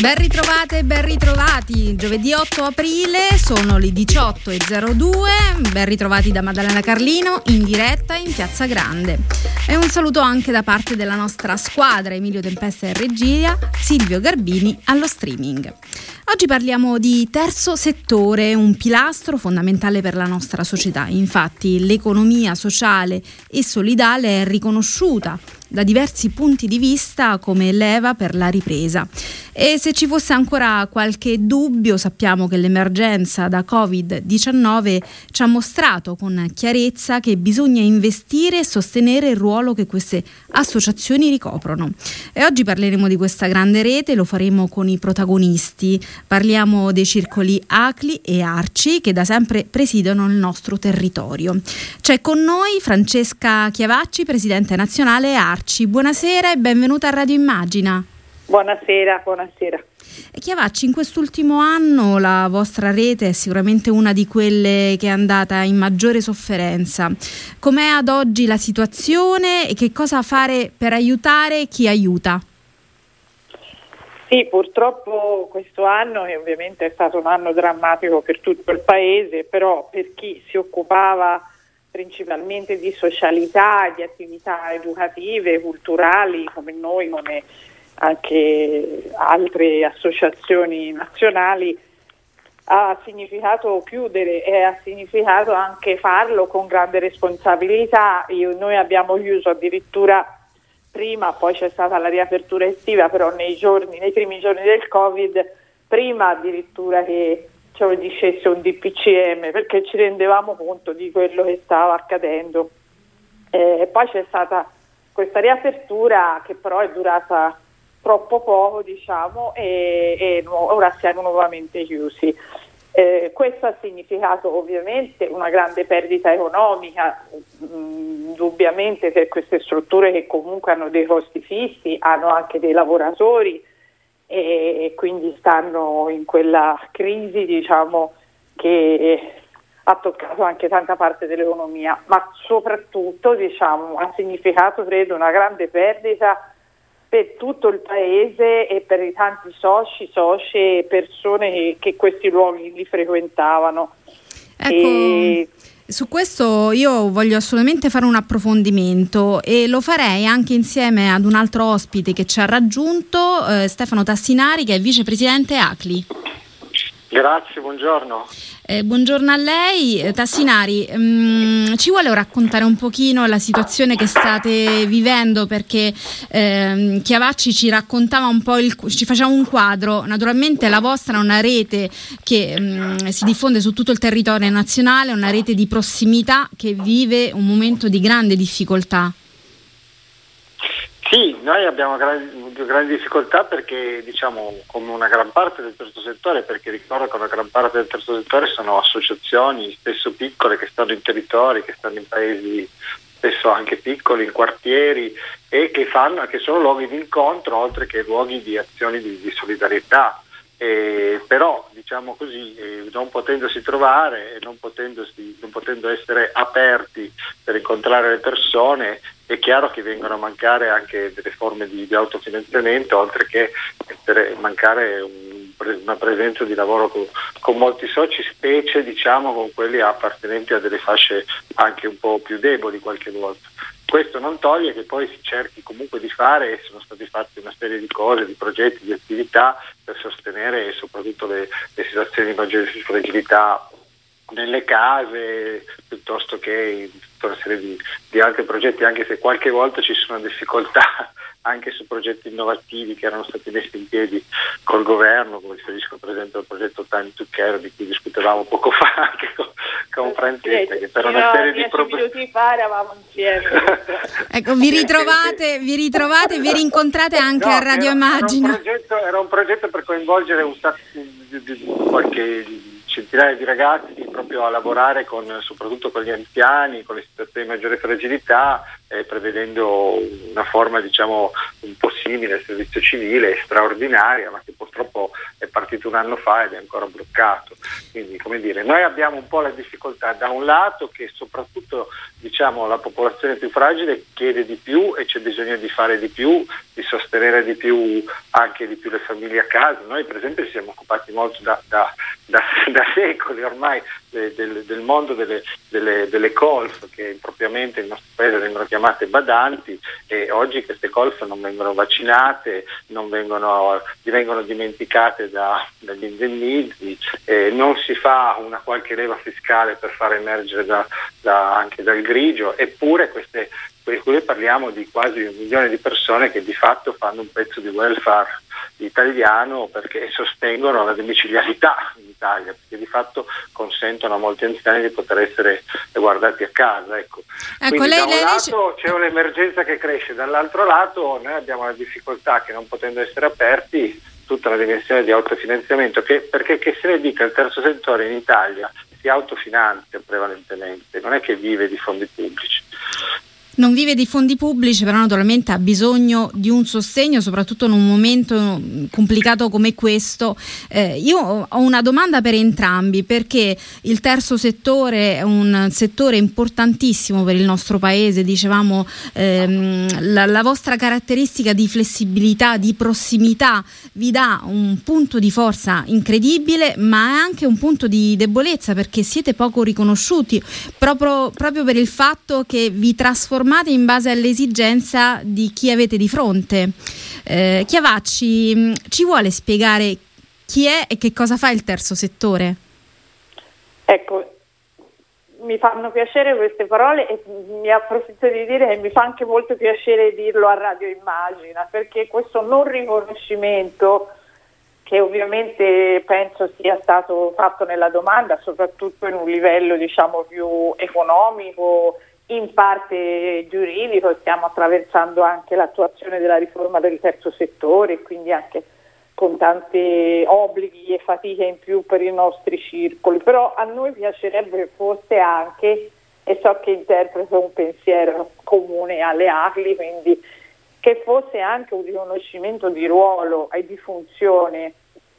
Ben ritrovate, ben ritrovati. Giovedì 8 aprile sono le 18.02. Ben ritrovati da Maddalena Carlino in diretta in Piazza Grande. E un saluto anche da parte della nostra squadra Emilio Tempesta in regia, Silvio Garbini allo streaming. Oggi parliamo di terzo settore, un pilastro fondamentale per la nostra società. Infatti l'economia sociale e solidale è riconosciuta da diversi punti di vista come leva per la ripresa. E se ci fosse ancora qualche dubbio, sappiamo che l'emergenza da Covid-19 ci ha mostrato con chiarezza che bisogna investire e sostenere il ruolo che queste associazioni ricoprono. E oggi parleremo di questa grande rete, lo faremo con i protagonisti. Parliamo dei circoli ACLI e ARCI che da sempre presidono il nostro territorio. C'è con noi Francesca Chiavacci, presidente nazionale ARCI. Buonasera e benvenuta a Radio Immagina. Buonasera, buonasera. Chiavacci, in quest'ultimo anno la vostra rete è sicuramente una di quelle che è andata in maggiore sofferenza. Com'è ad oggi la situazione e che cosa fare per aiutare chi aiuta? Sì, purtroppo questo anno, che ovviamente è stato un anno drammatico per tutto il Paese, però per chi si occupava principalmente di socialità, di attività educative, culturali, come noi, come anche altre associazioni nazionali, ha significato chiudere e ha significato anche farlo con grande responsabilità. Io, noi abbiamo chiuso addirittura prima, poi c'è stata la riapertura estiva, però nei, giorni, nei primi giorni del Covid, prima addirittura che lo dicesse un DPCM, perché ci rendevamo conto di quello che stava accadendo. Eh, poi c'è stata questa riapertura che però è durata troppo poco diciamo e, e ora siamo nuovamente chiusi. Eh, questo ha significato ovviamente una grande perdita economica, mh, indubbiamente per queste strutture che comunque hanno dei costi fissi, hanno anche dei lavoratori e, quindi stanno in quella crisi diciamo, che ha toccato anche tanta parte dell'economia, ma soprattutto diciamo, ha significato credo una grande perdita per tutto il paese e per i tanti soci, soci e persone che, che questi luoghi li frequentavano. Ecco. E... Su questo io voglio assolutamente fare un approfondimento e lo farei anche insieme ad un altro ospite che ci ha raggiunto, eh, Stefano Tassinari, che è vicepresidente ACLI. Grazie, buongiorno. Eh, buongiorno a lei. Eh, Tassinari, mh, mm, ci vuole raccontare un pochino la situazione che state vivendo perché eh, Chiavacci ci raccontava un po', il, ci faceva un quadro, naturalmente la vostra è una rete che mh, mm, si diffonde su tutto il territorio nazionale, una rete di prossimità che vive un momento di grande difficoltà. Sì, noi abbiamo grandi, grandi, difficoltà perché diciamo come una gran parte del terzo settore, perché ricordo che una gran parte del terzo settore sono associazioni spesso piccole che stanno in territori, che stanno in paesi spesso anche piccoli, in quartieri e che, fanno, che sono luoghi di incontro oltre che luoghi di azioni di, di solidarietà. Eh, però diciamo così, eh, non potendosi trovare e non, non potendo essere aperti per incontrare le persone, è chiaro che vengono a mancare anche delle forme di, di autofinanziamento, oltre che mancare un, una presenza di lavoro con, con, molti soci, specie diciamo con quelli appartenenti a delle fasce anche un po' più deboli qualche volta. Questo non toglie che poi si cerchi comunque di fare, e sono state fatte una serie di cose, di progetti, di attività per sostenere soprattutto le, le situazioni di maggiore fragilità nelle case piuttosto che in tutta una serie di, di, altri progetti, anche se qualche volta ci sono difficoltà anche su progetti innovativi che erano stati messi in piedi col governo, come riferisco per esempio al progetto Time to Care di cui discutevamo poco fa anche con, con Francesca, che per una serie di problemi... fa eravamo insieme. ecco, vi ritrovate, vi ritrovate, vi rincontrate anche no, a Radio Immagina. Era un, progetto, era un progetto per coinvolgere un sacco di, di, di qualche centinaia di ragazzi proprio a lavorare con, soprattutto con gli anziani, con le situazioni di maggiore fragilità, eh, prevedendo una forma diciamo, un po' simile al servizio civile, straordinaria, ma che purtroppo è partito un anno fa ed è ancora bloccato. Quindi come dire, noi abbiamo un po' la difficoltà da un lato che soprattutto diciamo, la popolazione più fragile chiede di più e c'è bisogno di fare di più, di sostenere di più anche di più le famiglie a casa. Noi per esempio ci siamo occupati molto da, da, da, da secoli ormai del, del mondo delle, delle, delle, colf che impropriamente nel nostro paese vengono chiamate badanti e oggi queste colf non vengono vaccinate, non vengono, vengono dimenticate da, dagli indennizi, eh, non si fa una qualche leva fiscale per far emergere da, da, anche dal grigio, eppure queste, qui parliamo di quasi un milione di persone che di fatto fanno un pezzo di welfare italiano perché sostengono la domiciliarità Italia, perché di fatto consentono a molti anziani di poter essere guardati a casa. Ecco. Ecco, Quindi lei, da un lei, lato c'è un'emergenza che cresce, dall'altro lato noi abbiamo la difficoltà che non potendo essere aperti tutta la dimensione di autofinanziamento, che, perché che se ne dica il terzo settore in Italia si autofinanzia prevalentemente, non è che vive di fondi pubblici non vive di fondi pubblici, però naturalmente ha bisogno di un sostegno, soprattutto in un momento complicato come questo. Eh, io ho una domanda per entrambi, perché il terzo settore è un settore importantissimo per il nostro paese, dicevamo ehm, la, la vostra caratteristica di flessibilità, di prossimità vi dà un punto di forza incredibile, ma è anche un punto di debolezza perché siete poco riconosciuti proprio, proprio per il fatto che vi trasformate trasformate in base all'esigenza di chi avete di fronte. Eh, Chiavacci mm, ci vuole spiegare chi è e che cosa fa il terzo settore? Ecco, mi fanno piacere queste parole e mi approfitto di dire che mi fa anche molto piacere dirlo a Radio Immagina, perché questo non riconoscimento che ovviamente penso sia stato fatto nella domanda, soprattutto in un livello diciamo più economico in parte giuridico, stiamo attraversando anche l'attuazione della riforma del terzo settore, quindi anche con tanti obblighi e fatiche in più per i nostri circoli, però a noi piacerebbe che fosse anche, e so che interpreta un pensiero comune alle ACLI, quindi che fosse anche un riconoscimento di ruolo e di funzione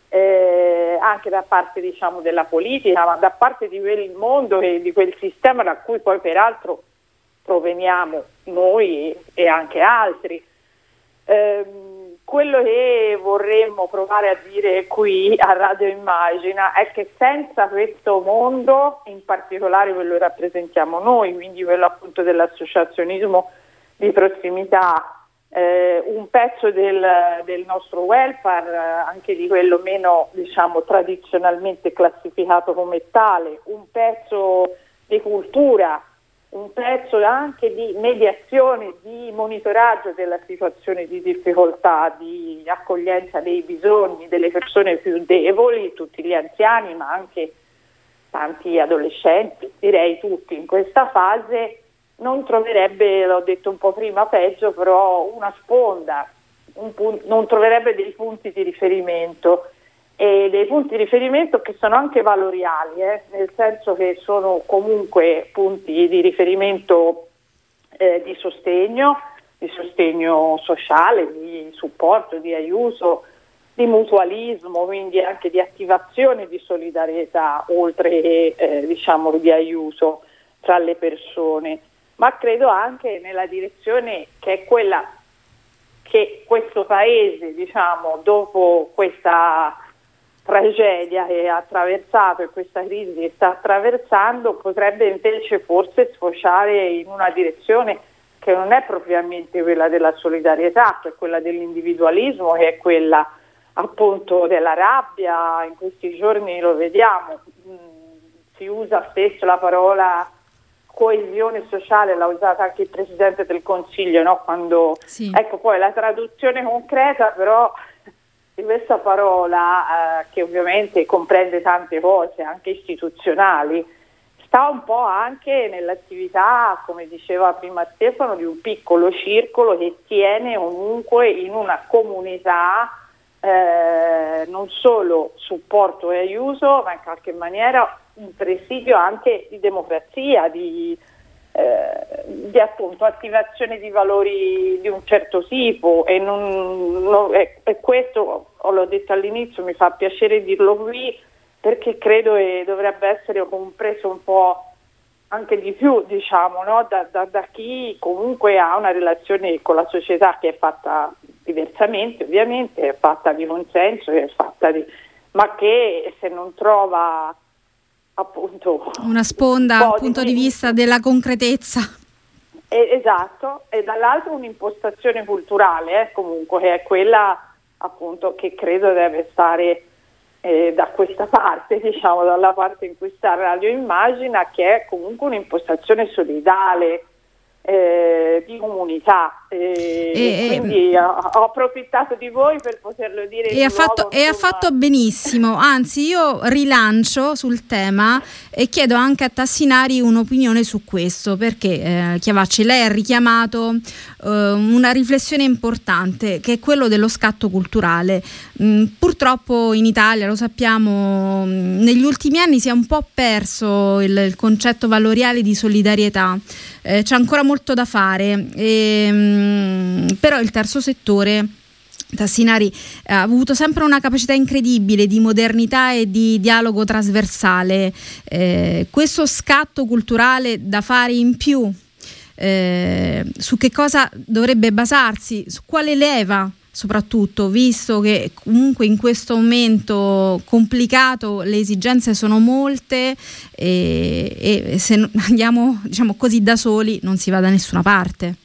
eh, anche da parte diciamo, della politica, ma da parte di quel mondo e di quel sistema da cui poi peraltro proveniamo noi e anche altri. Eh, quello che vorremmo provare a dire qui a Radio Immagina è che senza questo mondo, in particolare quello che rappresentiamo noi, quindi quello appunto dell'associazionismo di prossimità, eh, un pezzo del, del, nostro welfare, anche di quello meno diciamo, tradizionalmente classificato come tale, un pezzo di cultura un pezzo anche di mediazione, di monitoraggio della situazione di difficoltà, di accoglienza dei bisogni delle persone più deboli, tutti gli anziani, ma anche tanti adolescenti, direi tutti in questa fase, non troverebbe, l'ho detto un po' prima, peggio, però una sponda, un pun- non troverebbe dei punti di riferimento e dei punti di riferimento che sono anche valoriali, eh, nel senso che sono comunque punti di riferimento eh, di sostegno, di sostegno sociale, di supporto, di aiuto, di mutualismo, quindi anche di attivazione di solidarietà oltre che eh, diciamo, di aiuto tra le persone, ma credo anche nella direzione che è quella che questo Paese, diciamo, dopo questa tragedia che ha attraversato e questa crisi che sta attraversando potrebbe invece forse sfociare in una direzione che non è propriamente quella della solidarietà, che è quella dell'individualismo, che è quella appunto della rabbia, in questi giorni lo vediamo, mm, si usa spesso la parola coesione sociale, l'ha usata anche il Presidente del Consiglio, no? Quando, sì. ecco poi la traduzione concreta però di questa parola, eh, che ovviamente comprende tante cose, anche istituzionali, sta un po' anche nell'attività, come diceva prima Stefano, di un piccolo circolo che tiene comunque in una comunità eh, non solo supporto e aiuto, ma in qualche maniera un presidio anche di democrazia, di, di appunto attivazione di valori di un certo tipo e, non, non, e, e questo, l'ho detto all'inizio, mi fa piacere dirlo qui perché credo che dovrebbe essere compreso un po' anche di più diciamo, no? da, da, da, chi comunque ha una relazione con la società che è fatta diversamente ovviamente, è fatta di consenso, è fatta di, ma che se non trova appunto una sponda dal punto di, di vista della concretezza. Eh, esatto, e dall'altro un'impostazione culturale eh, comunque che è quella appunto che credo deve stare eh, da questa parte, diciamo dalla parte in cui sta Radio Immagina, che è comunque un'impostazione solidale, eh, di comunità eh, e, quindi ho, ho, approfittato di voi per poterlo dire e, ha fatto, e ha fatto, benissimo. Anzi io rilancio sul tema e chiedo anche a Tassinari un'opinione su questo perché eh, Chiavacci lei ha richiamato eh, una riflessione importante che è quello dello scatto culturale mm, purtroppo in Italia lo sappiamo mm, negli ultimi anni si è un po' perso il, il concetto valoriale di solidarietà eh, c'è ancora molto da fare, e, ehm, mh, però il terzo settore... Tassinari ha avuto sempre una capacità incredibile di modernità e di dialogo trasversale. Eh, questo scatto culturale da fare in più, eh, su che cosa dovrebbe basarsi, su quale leva soprattutto visto che comunque in questo momento complicato le esigenze sono molte e, e se andiamo diciamo così da soli non si va da nessuna parte.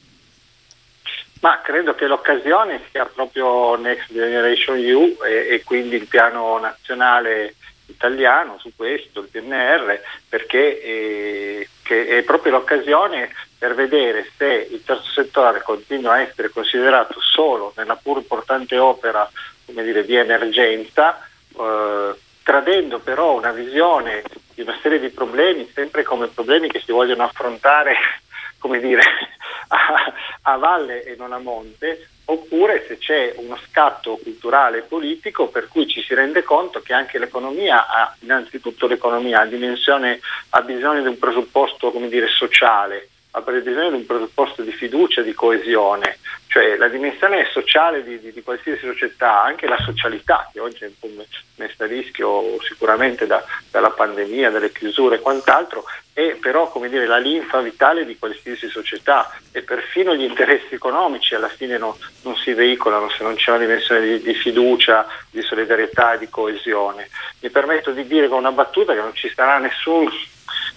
Ma credo che l'occasione sia proprio Next Generation EU e, e quindi il piano nazionale italiano su questo, il PNR, perché eh, è proprio l'occasione per vedere se il terzo settore continua a essere considerato solo nella pur importante opera dire, di emergenza, eh, tradendo però una visione di una serie di problemi sempre come problemi che si vogliono affrontare come dire, a, a valle e non a monte, oppure se c'è uno scatto culturale e politico per cui ci si rende conto che anche l'economia ha, innanzitutto l'economia ha, dimensione, ha bisogno di un presupposto dire, sociale, ha bisogno di un presupposto di fiducia, di coesione, cioè la dimensione sociale di, di, di qualsiasi società, anche la socialità che oggi è messa a rischio sicuramente da, dalla pandemia, dalle chiusure e quant'altro, è però come dire, la linfa vitale di qualsiasi società e perfino gli interessi economici alla fine no, non si veicolano se non c'è una dimensione di, di fiducia, di solidarietà e di coesione. Mi permetto di dire con una battuta che non ci sarà nessun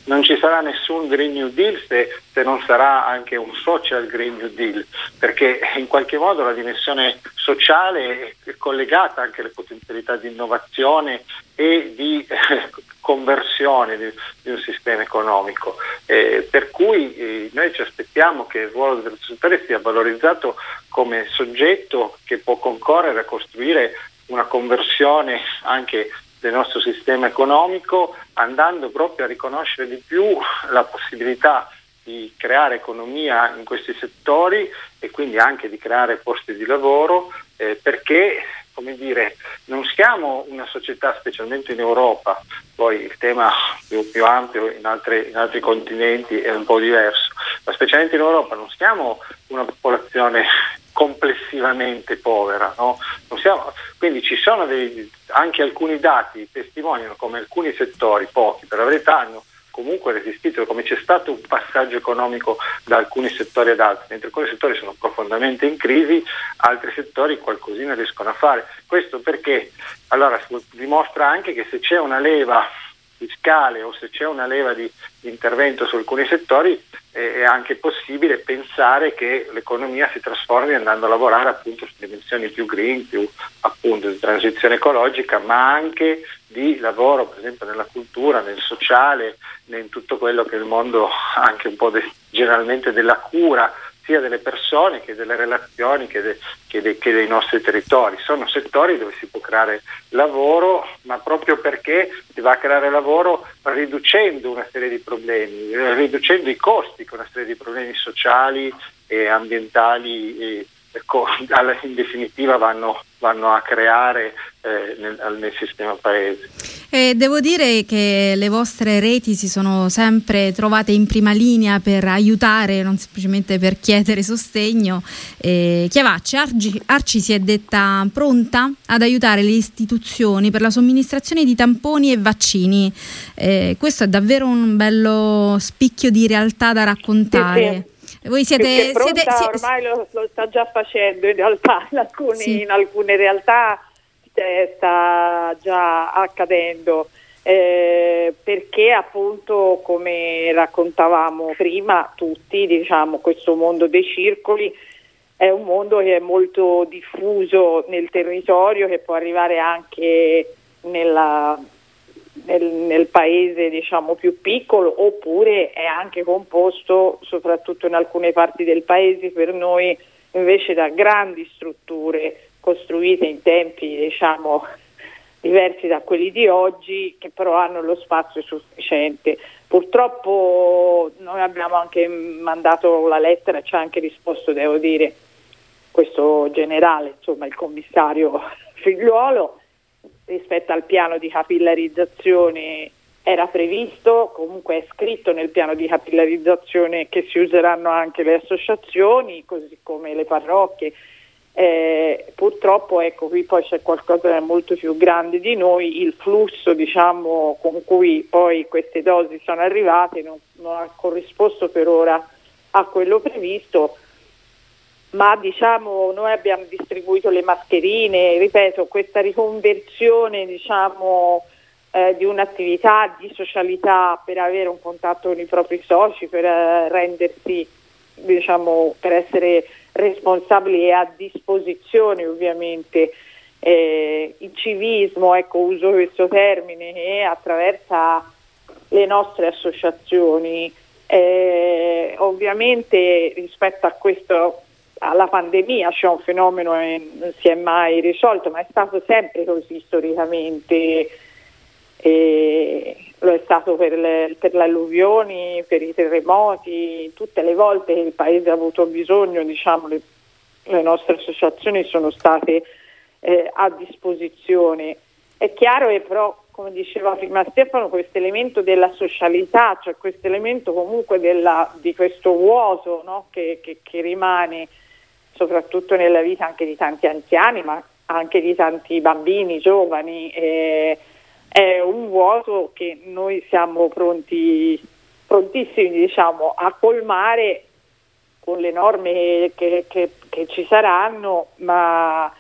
non ci sarà nessun Green New Deal se, se, non sarà anche un social Green New Deal, perché in qualche modo la dimensione sociale è collegata anche alle potenzialità di innovazione e di eh, conversione di, di, un sistema economico. Eh, per cui eh, noi ci aspettiamo che il ruolo del settore sia valorizzato come soggetto che può concorrere a costruire una conversione anche del nostro sistema economico, andando proprio a riconoscere di più la possibilità di creare economia in questi settori e quindi anche di creare posti di lavoro, eh, perché come dire, non siamo una società, specialmente in Europa, poi il tema più, più ampio in, altre, in, altri continenti è un po' diverso, ma specialmente in Europa non siamo una popolazione complessivamente povera. No? Siamo, quindi ci sono dei, anche alcuni dati che testimoniano come alcuni settori, pochi per la verità, hanno comunque resistito, come c'è stato un passaggio economico da alcuni settori ad altri, mentre alcuni settori sono profondamente in crisi, altri settori qualcosina riescono a fare. Questo perché allora dimostra anche che se c'è una leva fiscale o se c'è una leva di, intervento su alcuni settori è anche possibile pensare che l'economia si trasformi andando a lavorare appunto su dimensioni più green, più appunto di transizione ecologica, ma anche di lavoro per esempio nella cultura, nel sociale, in tutto quello che è il mondo anche un po' de, generalmente della cura sia delle persone che delle relazioni che, de, che, de, che, dei nostri territori. Sono settori dove si può creare lavoro, ma proprio perché si va a creare lavoro riducendo una serie di problemi, riducendo i costi con una serie di problemi sociali e ambientali e, ecco, in definitiva vanno, vanno a creare eh, nel, nel, sistema paese. E devo dire che le vostre reti si sono sempre trovate in prima linea per aiutare, non semplicemente per chiedere sostegno. Eh, Chiavacci, Arci, Arci si è detta pronta ad aiutare le istituzioni per la somministrazione di tamponi e vaccini. Eh, questo è davvero un bello spicchio di realtà da raccontare. Sì, sì. Voi siete, siete, ormai lo, lo, sta già facendo in realtà in, alcuni, sì. in alcune realtà eh, sta già accadendo eh, perché appunto come raccontavamo prima tutti diciamo questo mondo dei circoli è un mondo che è molto diffuso nel territorio che può arrivare anche nella nel, nel, paese diciamo più piccolo oppure è anche composto soprattutto in alcune parti del paese per noi invece da grandi strutture costruite in tempi diciamo diversi da quelli di oggi che però hanno lo spazio sufficiente. Purtroppo noi abbiamo anche mandato la lettera ci ha anche risposto, devo dire, questo generale, insomma il commissario Figliuolo rispetto al piano di capillarizzazione era previsto, comunque è scritto nel piano di capillarizzazione che si useranno anche le associazioni, così come le parrocchie. Eh, purtroppo ecco qui poi c'è qualcosa di molto più grande di noi, il flusso diciamo, con cui poi queste dosi sono arrivate non, non ha corrisposto per ora a quello previsto ma diciamo noi abbiamo distribuito le mascherine, ripeto, questa riconversione diciamo, eh, di un'attività di socialità per avere un contatto con i propri soci, per eh, rendersi, diciamo, per essere responsabili e a disposizione ovviamente. Eh, il civismo, ecco, uso questo termine, che attraversa le nostre associazioni. Eh, ovviamente rispetto a questo alla pandemia c'è un fenomeno che non si è mai risolto, ma è stato sempre così storicamente. E lo è stato per le, per le, alluvioni, per i terremoti, tutte le volte che il Paese ha avuto bisogno, diciamo, le, le nostre associazioni sono state eh, a disposizione. È chiaro che però, come diceva prima Stefano, questo elemento della socialità, cioè questo elemento comunque della, di questo vuoto no? che, che, che rimane soprattutto nella vita anche di tanti anziani, ma anche di tanti bambini, giovani. Eh, è un vuoto che noi siamo pronti, prontissimi diciamo, a colmare con le norme che, che, che, ci saranno, ma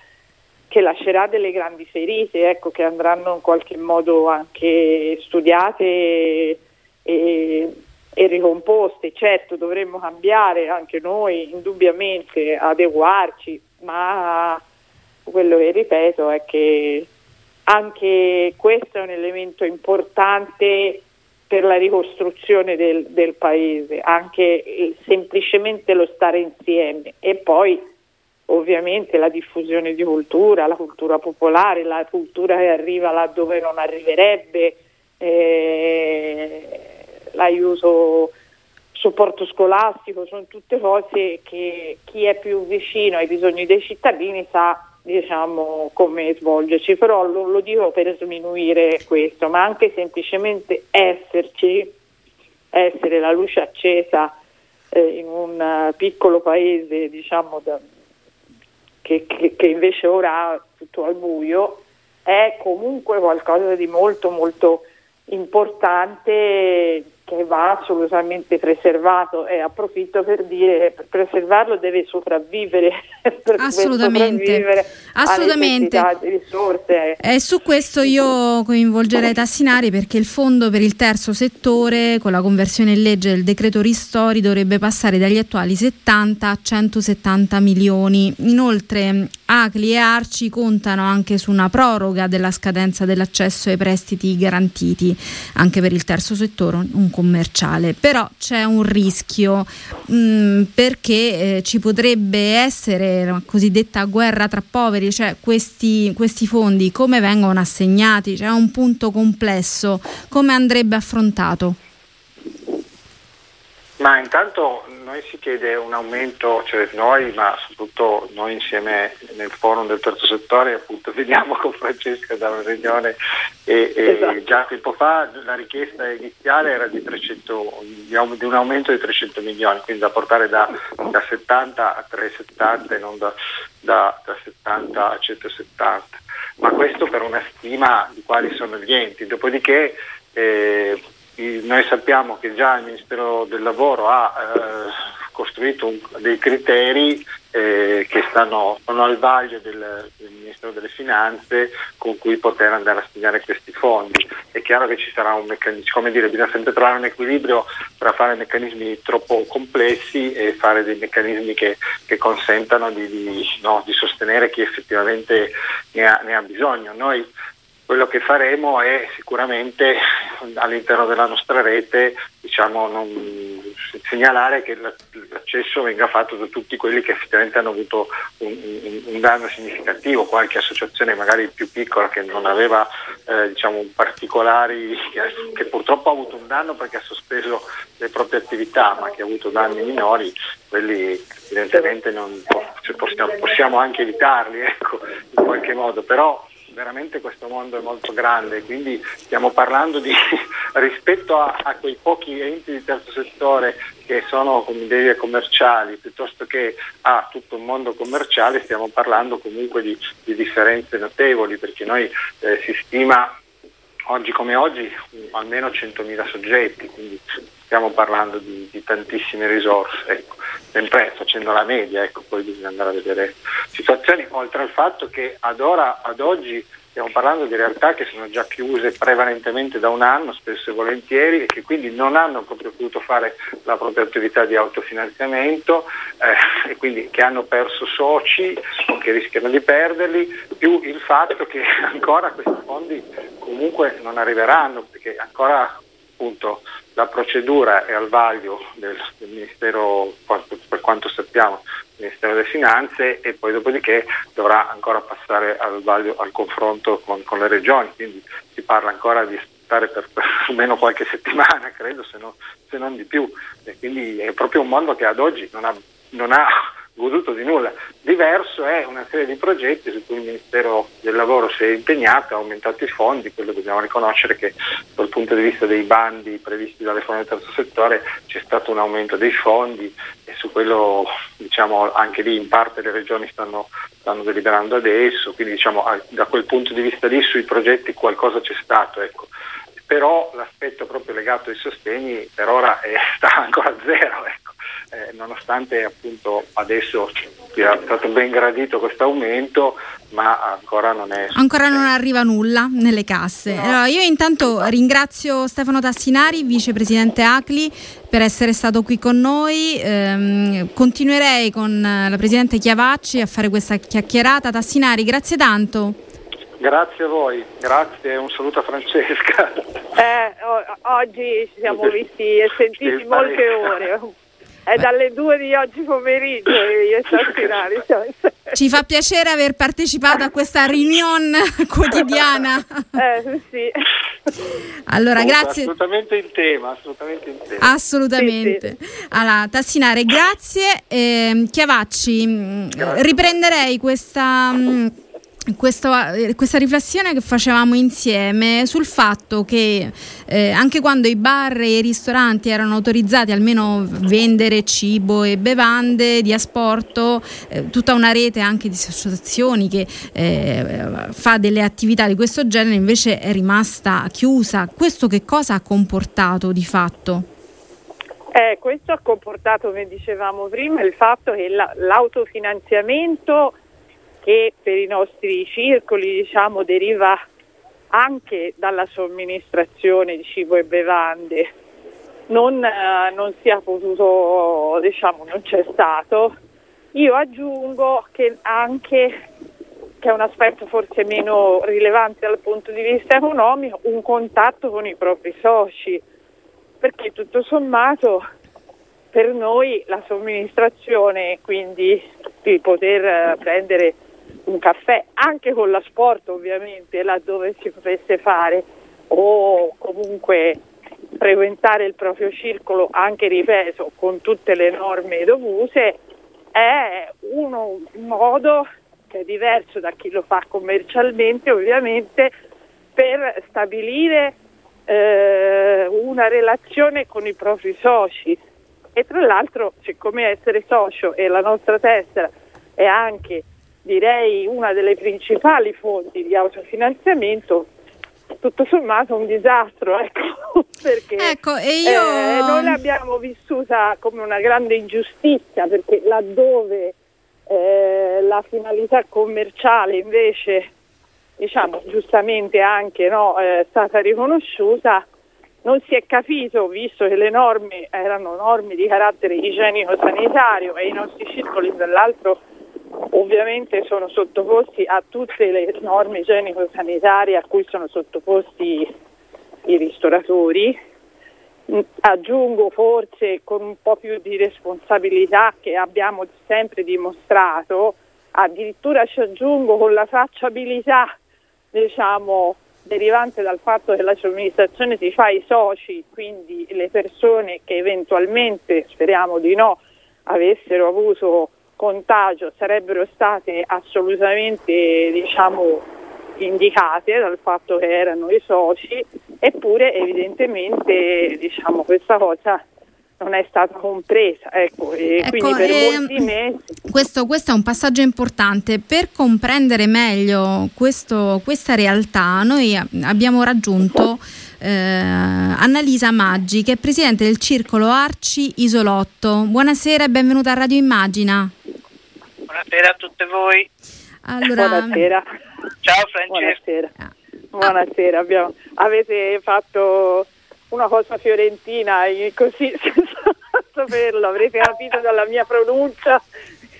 che lascerà delle grandi ferite, ecco, che andranno in qualche modo anche studiate e, ricomposte. Certo dovremmo cambiare anche noi, indubbiamente adeguarci, ma quello che ripeto è che anche questo è un elemento importante per la ricostruzione del, del paese, anche semplicemente lo stare insieme e poi ovviamente la diffusione di cultura, la cultura popolare, la cultura che arriva là dove non arriverebbe. Eh, l'aiuto supporto scolastico, sono tutte cose che chi è più vicino ai bisogni dei cittadini sa diciamo, come svolgerci, però lo, lo dico per sminuire questo, ma anche semplicemente esserci, essere la luce accesa eh, in un piccolo paese diciamo, da, che, che, che invece ora ha tutto al buio, è comunque qualcosa di molto molto importante che va assolutamente preservato e approfitto per dire che per preservarlo deve sopravvivere. Assolutamente. sopravvivere assolutamente. risorse. E su questo io coinvolgerei Tassinari perché il fondo per il terzo settore con la conversione in legge del decreto ristori dovrebbe passare dagli attuali 70 a 170 milioni. Inoltre Acli e Arci contano anche su una proroga della scadenza dell'accesso ai prestiti garantiti. Anche per il terzo settore un commerciale, però c'è un rischio mh, mm, perché eh, ci potrebbe essere la cosiddetta guerra tra poveri, cioè questi, questi fondi come vengono assegnati, c'è un punto complesso, come andrebbe affrontato? Ma intanto noi si chiede un aumento, cioè noi, ma soprattutto noi insieme nel forum del terzo settore, appunto veniamo con Francesca da una riunione e, e esatto. già tempo fa la richiesta iniziale era di, 300, di un aumento di 300 milioni, quindi da portare da, da 70 a 370 e non da, da, da 70 a 170. Ma questo per una stima di quali sono gli enti. Dopodiché eh, noi sappiamo che già il Ministero del Lavoro ha eh, costruito un, dei criteri eh, che stanno, sono al vaglio del, del, Ministero delle Finanze con cui poter andare a studiare questi fondi. È chiaro che ci sarà un meccanismo, come dire, bisogna sempre trovare un equilibrio tra fare meccanismi troppo complessi e fare dei meccanismi che, che consentano di, di, no, di, sostenere chi effettivamente ne ha, ne ha bisogno. Noi quello che faremo è sicuramente all'interno della nostra rete diciamo, non, segnalare che l'accesso venga fatto da tutti quelli che effettivamente hanno avuto un, un, un danno significativo, qualche associazione magari più piccola che non aveva eh, diciamo, particolari, che, che, purtroppo ha avuto un danno perché ha sospeso le proprie attività, ma che ha avuto danni minori, quelli evidentemente non, possiamo, possiamo, anche evitarli ecco, in qualche modo, però veramente questo mondo è molto grande, quindi stiamo parlando di rispetto a, a, quei pochi enti di terzo settore che sono come idee commerciali piuttosto che a tutto un mondo commerciale, stiamo parlando comunque di, di differenze notevoli perché noi eh, si stima oggi come oggi almeno 100.000 soggetti, quindi stiamo parlando di, di tantissime risorse, ecco. sempre facendo la media, ecco, poi bisogna andare a vedere situazioni, oltre al fatto che ad, ora, ad oggi stiamo parlando di realtà che sono già chiuse prevalentemente da un anno, spesso e volentieri, e che quindi non hanno proprio potuto fare la propria attività di autofinanziamento eh, e quindi che hanno perso soci o che rischiano di perderli, più il fatto che ancora questi fondi comunque non arriveranno, perché ancora appunto la procedura è al vaglio del, del Ministero, per quanto sappiamo, del Ministero delle Finanze e poi dopodiché dovrà ancora passare al vaglio, al confronto con, con le regioni, quindi si parla ancora di per, per almeno qualche settimana, credo, se, no, se, non di più. E quindi è proprio un mondo che ad oggi non ha, non ha goduto di nulla. Diverso è una serie di progetti su cui il Ministero del Lavoro si è impegnato, ha aumentato i fondi, quello dobbiamo riconoscere che dal punto di vista dei bandi previsti dalle fondi del terzo settore c'è stato un aumento dei fondi e su quello diciamo, anche lì in parte le regioni stanno, stanno deliberando adesso, quindi diciamo, da quel punto di vista lì sui progetti qualcosa c'è stato. Ecco però l'aspetto proprio legato ai sostegni per ora è, sta ancora a zero. Ecco eh, nonostante appunto adesso sia stato ben gradito questo aumento, ma ancora non è. Ancora non arriva nulla nelle casse. No. Allora, io intanto ringrazio Stefano Tassinari, vicepresidente ACLI, per essere stato qui con noi. Ehm, continuerei con la presidente Chiavacci a fare questa chiacchierata. Tassinari, grazie tanto. Grazie a voi, grazie e un saluto a Francesca. Eh, o- oggi ci siamo visti e sentiti molte ore. È dalle due di oggi pomeriggio io e Sassinari. Ci fa piacere aver partecipato a questa riunione quotidiana. Eh, sì. Allora, grazie. Assolutamente in tema, assolutamente in tema. Assolutamente. Sì, sì. Allora, Tassinare, grazie. Eh, Chiavacci, mm, grazie. riprenderei questa... Mh, questo, eh, questa riflessione che facevamo insieme sul fatto che eh, anche quando i bar e i ristoranti erano autorizzati almeno a vendere cibo e bevande di asporto, eh, tutta una rete anche di associazioni che eh, fa delle attività di questo genere invece è rimasta chiusa. Questo che cosa ha comportato di fatto? Eh, questo ha comportato, come dicevamo prima, il fatto che la, l'autofinanziamento che per i nostri circoli diciamo, deriva anche dalla somministrazione di cibo e bevande non, eh, non sia potuto, diciamo, non c'è stato. Io aggiungo che anche, che è un aspetto forse meno rilevante dal punto di vista economico, un contatto con i propri soci, perché tutto sommato per noi la somministrazione, quindi di poter eh, prendere un caffè, anche con l'asporto ovviamente, laddove si potesse fare, o comunque frequentare il proprio circolo, anche ripeto, con tutte le norme dovute, è uno, un modo che è diverso da chi lo fa commercialmente, ovviamente, per stabilire eh, una relazione con i propri soci. E tra l'altro, siccome essere socio e la nostra tessera è anche, direi, una delle principali fonti di autofinanziamento, tutto sommato un disastro, ecco, perché ecco, e io... eh, noi l'abbiamo vissuta come una grande ingiustizia, perché laddove eh, la finalità commerciale invece, diciamo giustamente anche no, è stata riconosciuta, non si è capito, visto che le norme erano norme di carattere igienico-sanitario e i nostri circoli dall'altro ovviamente sono sottoposti a tutte le norme igienico-sanitarie a cui sono sottoposti i ristoratori. Mm, aggiungo forse con un po' più di responsabilità che abbiamo sempre dimostrato, addirittura ci aggiungo con la tracciabilità diciamo, derivante dal fatto che la somministrazione si fa ai soci, quindi le persone che eventualmente, speriamo di no, avessero avuto contagio sarebbero state assolutamente diciamo, indicate dal fatto che erano i soci, eppure evidentemente diciamo, questa cosa non è stata compresa. Ecco, e Ecco, quindi per ehm, molti mesi Questo, questo è un passaggio importante. Per comprendere meglio questo- questa realtà, noi abbiamo raggiunto eh, Annalisa Maggi, che è presidente del Circolo Arci Isolotto. Buonasera e benvenuta a Radio Immagina. Buonasera a tutte voi. Allora, buonasera. Ciao Francesco. Buonasera. Ah. Buonasera, abbiamo- avete fatto una cosa fiorentina eh, così senza saperlo, avrete capito dalla mia pronuncia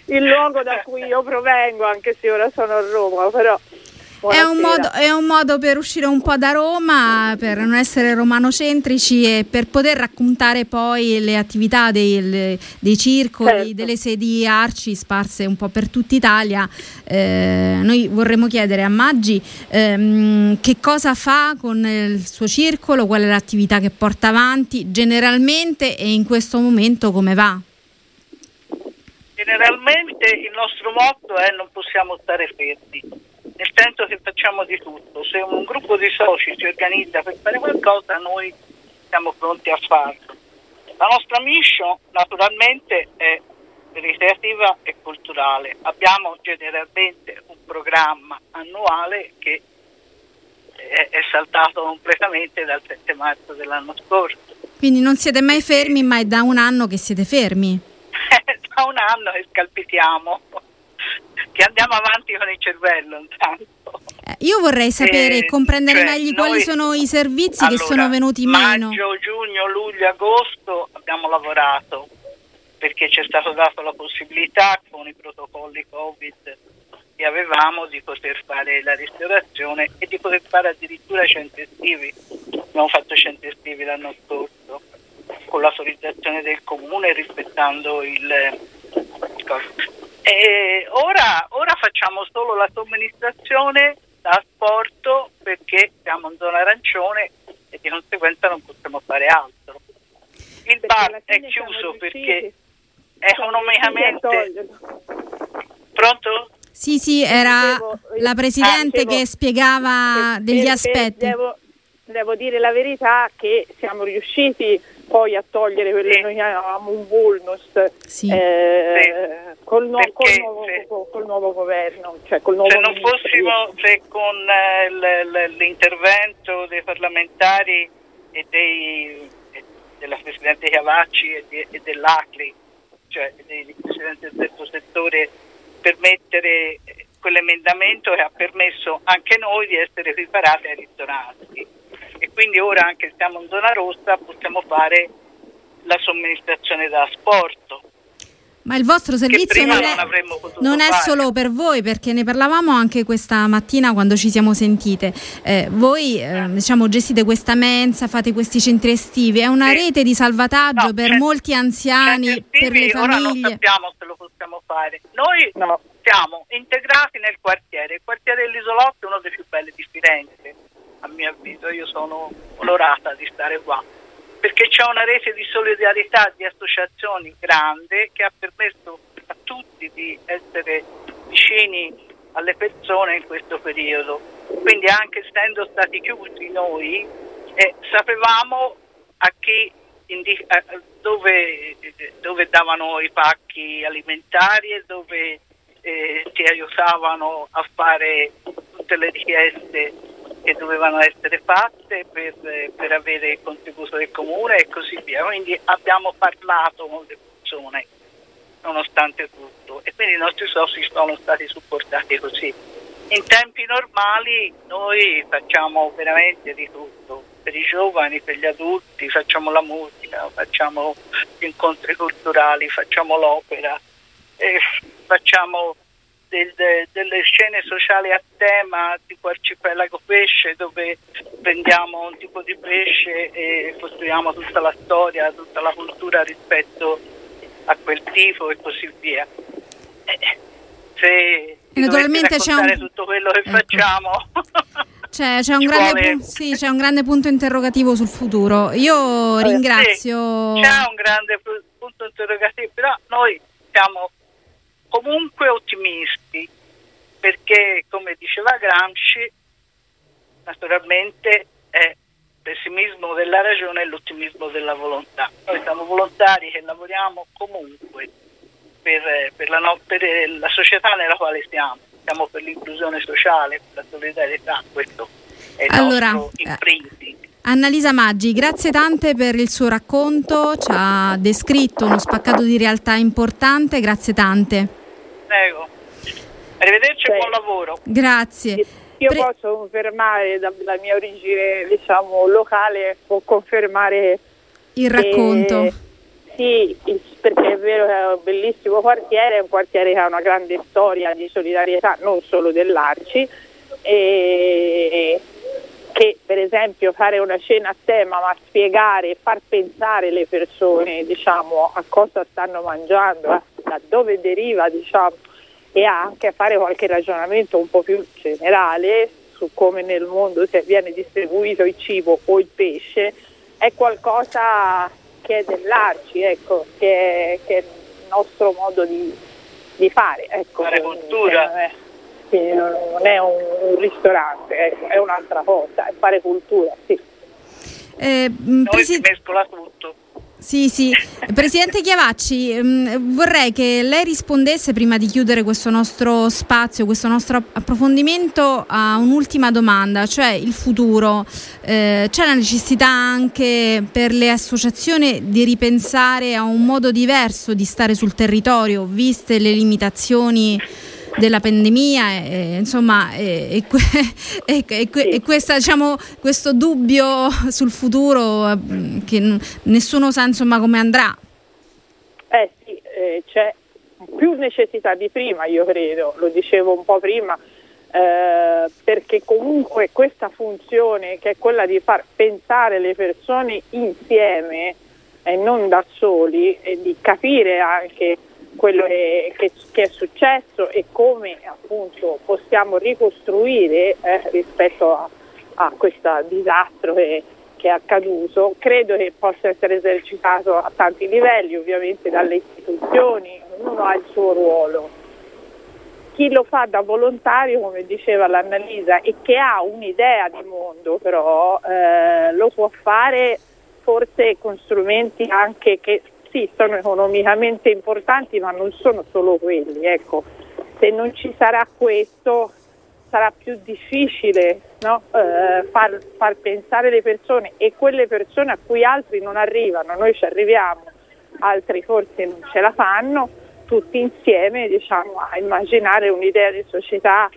il luogo da cui io provengo, anche se ora sono a Roma, però È un, modo, è un modo per uscire un po' da Roma, per non essere romanocentrici e per poter raccontare poi le attività dei, dei circoli, Certo. delle sedi arci sparse un po' per tutta Italia. Eh, noi vorremmo chiedere a Maggi ehm, che cosa fa con il suo circolo, qual è l'attività che porta avanti generalmente e in questo momento come va. Generalmente il nostro motto è non possiamo stare fermi, nel senso che facciamo di tutto. Se un gruppo di soci si organizza per fare qualcosa, noi siamo pronti a farlo. La nostra mission naturalmente è ricreativa e culturale. Abbiamo generalmente un programma annuale che è, è saltato completamente dal 7 marzo dell'anno scorso. Quindi non siete mai fermi, ma è da un anno che siete fermi. da un anno che scalpitiamo, che andiamo avanti con il cervello intanto. Eh, Io vorrei sapere e Eh, comprendere cioè, meglio noi- quali sono i servizi che Allora, sono venuti meno. Maggio, giugno, luglio, agosto abbiamo lavorato perché ci è stato dato la possibilità con i protocolli Covid che avevamo di poter fare la ristorazione e di poter fare addirittura centri estivi. Abbiamo fatto centri estivi l'anno scorso con l'autorizzazione del comune rispettando il e ora, ora facciamo solo la somministrazione da asporto perché siamo in zona arancione e di conseguenza non possiamo fare altro. Il Perché bar è chiuso perché economicamente pronto? Sì, sì, era Dicevo, la presidente ah, dicevo, che spiegava degli aspetti. Devo, devo dire la verità che siamo riusciti poi a togliere quello Sì. che noi chiamavamo un vulnus Sì. eh, col, nu- Perché- col nuovo, sì. col nuovo governo, cioè col nuovo Se non ministro. fossimo, se con eh, l- l- l'intervento dei parlamentari e dei, della Presidente Cavacci e, di- e dell'ACLI, cioè dei Presidenti del terzo settore, per mettere eh, quell'emendamento che ha permesso anche noi di essere preparati ai ristoranti. E quindi ora anche se siamo in zona rossa possiamo fare la somministrazione da asporto. Ma il vostro servizio non è, non è solo per voi, perché ne parlavamo anche questa mattina quando ci siamo sentite. Eh, voi eh, diciamo, gestite questa mensa, fate questi centri estivi, è una Sì. rete di salvataggio No, per cent- molti anziani, per le estivi ora non famiglie. sappiamo se lo possiamo fare. Noi No. siamo integrati nel quartiere. Il quartiere dell'Isolotto è uno dei più belli di Firenze, mio avviso. Io sono onorata di stare qua. perché c'è una rete di solidarietà di associazioni grande che ha permesso a tutti di essere vicini alle persone in questo periodo. Quindi anche essendo stati chiusi noi, eh, sapevamo a chi indi- a dove, dove, davano i pacchi alimentari e dove eh, si aiutavano a fare tutte le richieste che dovevano essere fatte per, per, avere il contributo del comune e così via. Quindi abbiamo parlato con le persone nonostante tutto e quindi i nostri soci sono stati supportati così. In tempi normali noi facciamo veramente di tutto, per i giovani, per gli adulti, facciamo la musica, facciamo gli incontri culturali, facciamo l'opera, facciamo del, delle scene sociali a tema tipo arcipelago pesce dove prendiamo un tipo di pesce e costruiamo tutta la storia, tutta la cultura rispetto a quel tipo e così via. Eh, se naturalmente c'è un... tutto quello che ecco. facciamo C'è, c'è, un grande, sì, c'è, un grande punto interrogativo sul futuro. Io ringrazio. Sì, c'è un grande punto interrogativo, però noi siamo comunque ottimisti perché, come diceva Gramsci, naturalmente è il pessimismo della ragione e l'ottimismo della volontà. Noi siamo volontari che lavoriamo comunque per, per, la, no, per la società nella quale siamo, siamo per l'inclusione sociale, per la solidarietà, questo è il allora, nostro eh, imprinting. Annalisa Maggi, grazie tante per il suo racconto, ci ha descritto uno spaccato di realtà importante, grazie tante. Prego. Arrivederci e buon lavoro. Grazie. Io Pre- posso confermare dalla mia origine diciamo, locale, può confermare il racconto. Che, sì, perché è vero che è un bellissimo quartiere, è un quartiere che ha una grande storia di solidarietà, non solo dell'Arci, e che per esempio fare una cena a tema ma spiegare, far pensare le persone diciamo, a cosa stanno mangiando, eh, da dove deriva diciamo, e anche fare qualche ragionamento un po' più generale su come nel mondo viene distribuito il cibo o il pesce, è qualcosa che è dell'Arci, ecco, che, è, che, è, il nostro modo di, di fare. Ecco, fare cultura. Eh, quindi non è un, un ristorante, ecco, è un'altra cosa, è fare cultura, sì. Eh, Noi presi... si mescola tutto. Sì, sì. Presidente Chiavacci, mm, vorrei che lei rispondesse prima di chiudere questo nostro spazio, questo nostro approfondimento a un'ultima domanda, cioè il futuro. Eh, c'è la necessità anche per le associazioni di ripensare a un modo diverso di stare sul territorio, viste le limitazioni della pandemia e, insomma e, e, e questa, diciamo, questo dubbio sul futuro che nessuno sa insomma come andrà. Eh sì, eh, c'è più necessità di prima io credo, lo dicevo un po' prima, eh, perché comunque questa funzione che è quella di far pensare le persone insieme e non da soli e di capire anche quello che, che, che, è successo e come appunto possiamo ricostruire eh, rispetto a, a questo disastro che, che, è accaduto, credo che possa essere esercitato a tanti livelli, ovviamente dalle istituzioni, ognuno ha il suo ruolo. Chi lo fa da volontario, come diceva l'Annalisa, e che ha un'idea di mondo però, eh, lo può fare forse con strumenti anche che sì, sono economicamente importanti, ma non sono solo quelli. Ecco. Se non ci sarà questo sarà più difficile no? eh, far, far, pensare le persone e quelle persone a cui altri non arrivano, noi ci arriviamo, altri forse non ce la fanno, tutti insieme diciamo, a immaginare un'idea di società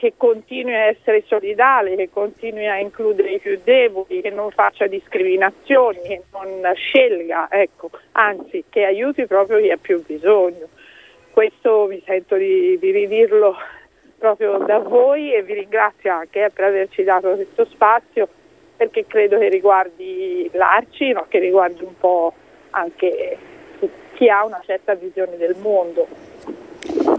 che continui a essere solidale, che continui a includere i più deboli, che non faccia discriminazioni, che non scelga, ecco, anzi che aiuti proprio chi ha più bisogno. Questo mi sento di, di ridirlo proprio da voi e vi ringrazio anche eh, per averci dato questo spazio perché credo che riguardi l'Arci, ma che riguardi un po' anche chi ha una certa visione del mondo.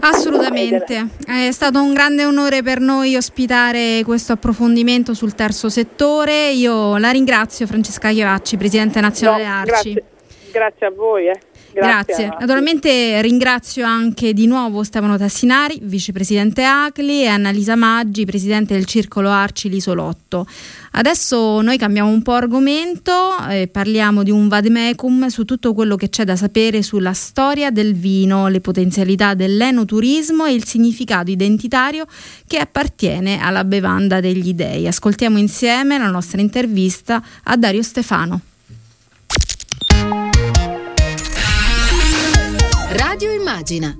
Assolutamente, è stato un grande onore per noi ospitare questo approfondimento sul terzo settore. Io la ringrazio Francesca Chiavacci, Presidente nazionale no, Arci. Grazie, grazie a voi. Eh. Grazie. Grazie. Naturalmente ringrazio anche di nuovo Stefano Tassinari, vicepresidente ACLI, e Annalisa Maggi, presidente del Circolo Arci Lisolotto. Adesso noi cambiamo un po' argomento e parliamo di un vademecum su tutto quello che c'è da sapere sulla storia del vino, le potenzialità dell'enoturismo e il significato identitario che appartiene alla bevanda degli dei. Ascoltiamo insieme la nostra intervista a Dario Stefano. Radio Immagina